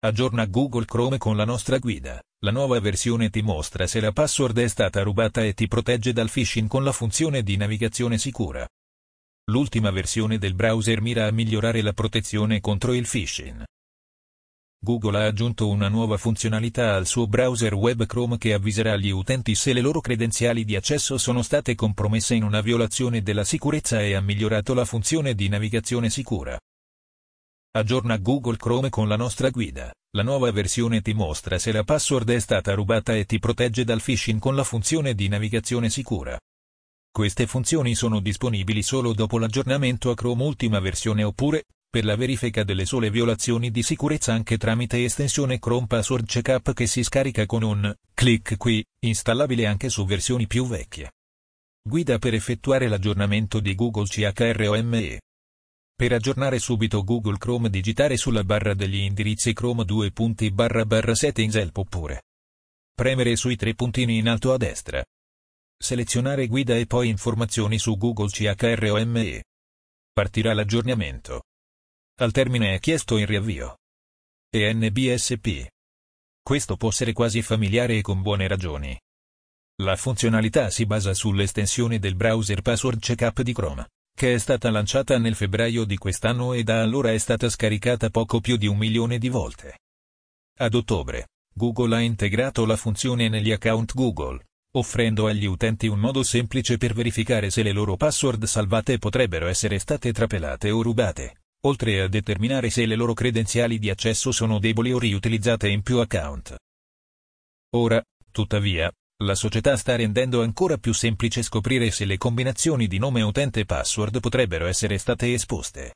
Aggiorna Google Chrome con la nostra guida. La nuova versione ti mostra se la password è stata rubata e ti protegge dal phishing con la funzione di navigazione sicura. L'ultima versione del browser mira a migliorare la protezione contro il phishing. Google ha aggiunto una nuova funzionalità al suo browser web Chrome che avviserà gli utenti se le loro credenziali di accesso sono state compromesse in una violazione della sicurezza e ha migliorato la funzione di navigazione sicura. Aggiorna Google Chrome con la nostra guida. La nuova versione ti mostra se la password è stata rubata e ti protegge dal phishing con la funzione di navigazione sicura. Queste funzioni sono disponibili solo dopo l'aggiornamento a Chrome ultima versione oppure, per la verifica delle sole violazioni di sicurezza anche tramite estensione Chrome Password Checkup che si scarica con un clic qui, installabile anche su versioni più vecchie. Guida per effettuare l'aggiornamento di Google CHROME. Per aggiornare subito Google Chrome digitare sulla barra degli indirizzi Chrome 2 punti barra barra settings help oppure premere sui tre puntini in alto a destra. Selezionare guida e poi informazioni su Google CHROME. Partirà l'aggiornamento. Al termine è chiesto il riavvio. E NBSP. Questo può essere quasi familiare e con buone ragioni. La funzionalità si basa sull'estensione del browser Password Checkup di Chrome che è stata lanciata nel febbraio di quest'anno e da allora è stata scaricata poco più di un milione di volte. Ad ottobre, Google ha integrato la funzione negli account Google, offrendo agli utenti un modo semplice per verificare se le loro password salvate potrebbero essere state trapelate o rubate, oltre a determinare se le loro credenziali di accesso sono deboli o riutilizzate in più account. Ora, tuttavia, la società sta rendendo ancora più semplice scoprire se le combinazioni di nome utente e password potrebbero essere state esposte.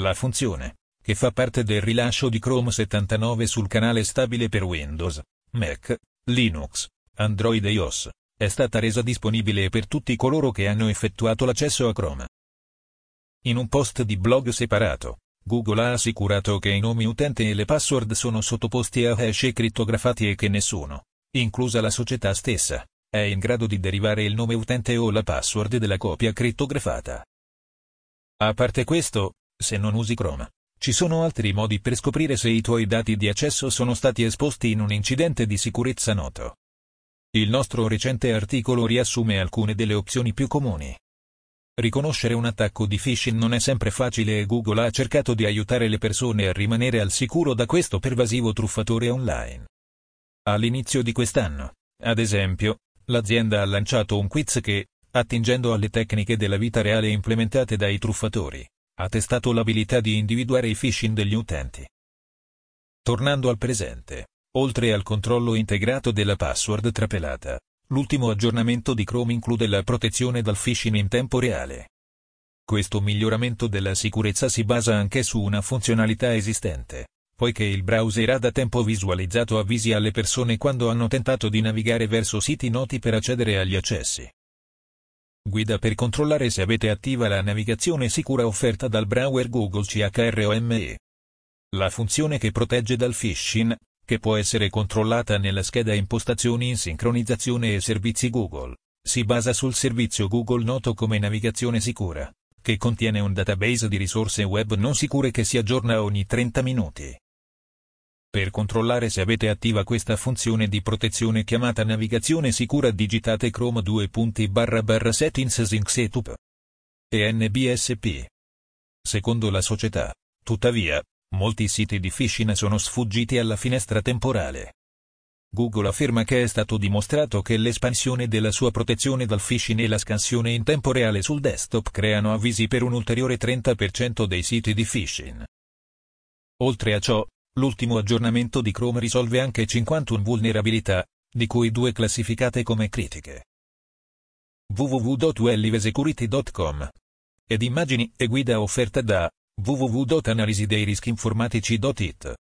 La funzione, che fa parte del rilascio di Chrome 79 sul canale stabile per Windows, Mac, Linux, Android e iOS, è stata resa disponibile per tutti coloro che hanno effettuato l'accesso a Chrome. In un post di blog separato, Google ha assicurato che i nomi utente e le password sono sottoposti a hash crittografati e che nessuno, inclusa la società stessa, è in grado di derivare il nome utente o la password della copia crittografata. A parte questo, se non usi Chrome, ci sono altri modi per scoprire se i tuoi dati di accesso sono stati esposti in un incidente di sicurezza noto. Il nostro recente articolo riassume alcune delle opzioni più comuni. Riconoscere un attacco di phishing non è sempre facile e Google ha cercato di aiutare le persone a rimanere al sicuro da questo pervasivo truffatore online. All'inizio di quest'anno, ad esempio, l'azienda ha lanciato un quiz che, attingendo alle tecniche della vita reale implementate dai truffatori, ha testato l'abilità di individuare i phishing degli utenti. Tornando al presente, oltre al controllo integrato della password trapelata, l'ultimo aggiornamento di Chrome include la protezione dal phishing in tempo reale. Questo miglioramento della sicurezza si basa anche su una funzionalità esistente, poiché il browser ha da tempo visualizzato avvisi alle persone quando hanno tentato di navigare verso siti noti per accedere agli accessi. Guida per controllare se avete attiva la navigazione sicura offerta dal browser Google CHROME. La funzione che protegge dal phishing, che può essere controllata nella scheda impostazioni in sincronizzazione e servizi Google, si basa sul servizio Google noto come navigazione sicura, che contiene un database di risorse web non sicure che si aggiorna ogni 30 minuti. Per controllare se avete attiva questa funzione di protezione chiamata navigazione sicura digitate Chrome 2 barra barra settings sync setup e NBSP. Secondo la società, tuttavia, molti siti di phishing sono sfuggiti alla finestra temporale. Google afferma che è stato dimostrato che l'espansione della sua protezione dal phishing e la scansione in tempo reale sul desktop creano avvisi per un ulteriore 30% dei siti di phishing. Oltre a ciò, L'ultimo aggiornamento di Chrome risolve anche 51 vulnerabilità, di cui due classificate come critiche. www.wellivesecurity.com ed immagini e guida offerta da www.analisideirischiinformatici.it